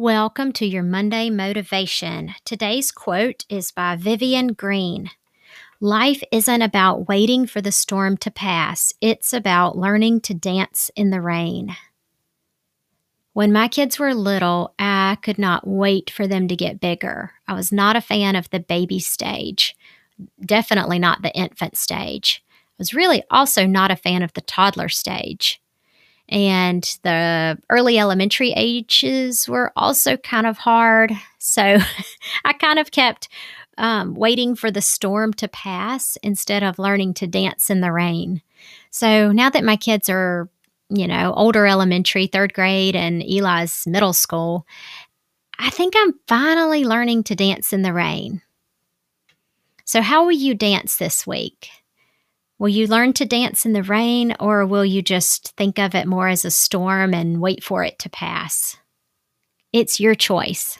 Welcome to your Monday motivation. Today's quote is by Vivian Green. Life isn't about waiting for the storm to pass, it's about learning to dance in the rain. When my kids were little, I could not wait for them to get bigger. I was not a fan of the baby stage, definitely not the infant stage. I was really also not a fan of the toddler stage. And the early elementary ages were also kind of hard. So I kind of kept um, waiting for the storm to pass instead of learning to dance in the rain. So now that my kids are, you know, older elementary, third grade, and Eli's middle school, I think I'm finally learning to dance in the rain. So, how will you dance this week? Will you learn to dance in the rain, or will you just think of it more as a storm and wait for it to pass? It's your choice.